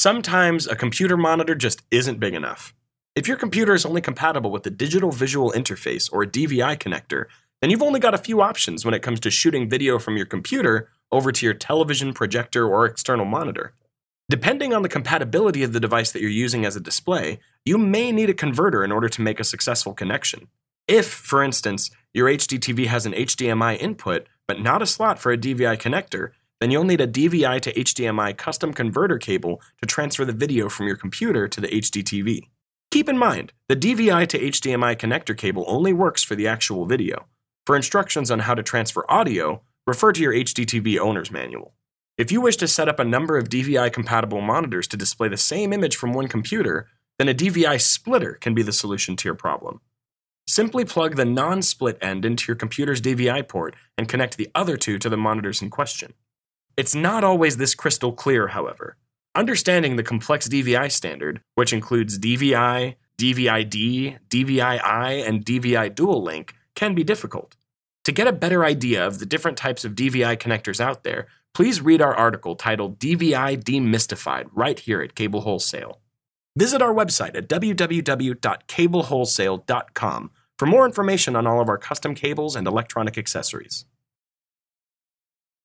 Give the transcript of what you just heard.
Sometimes a computer monitor just isn't big enough. If your computer is only compatible with a digital visual interface or a DVI connector, then you've only got a few options when it comes to shooting video from your computer over to your television, projector, or external monitor. Depending on the compatibility of the device that you're using as a display, you may need a converter in order to make a successful connection. If, for instance, your HDTV has an HDMI input but not a slot for a DVI connector, then you'll need a DVI to HDMI custom converter cable to transfer the video from your computer to the HDTV. Keep in mind, the DVI to HDMI connector cable only works for the actual video. For instructions on how to transfer audio, refer to your HDTV owner's manual. If you wish to set up a number of DVI compatible monitors to display the same image from one computer, then a DVI splitter can be the solution to your problem. Simply plug the non split end into your computer's DVI port and connect the other two to the monitors in question. It's not always this crystal clear, however. Understanding the complex DVI standard, which includes DVI, DVI-D, DVI-I, and DVI dual link, can be difficult. To get a better idea of the different types of DVI connectors out there, please read our article titled DVI Demystified right here at Cable Wholesale. Visit our website at www.cablewholesale.com for more information on all of our custom cables and electronic accessories.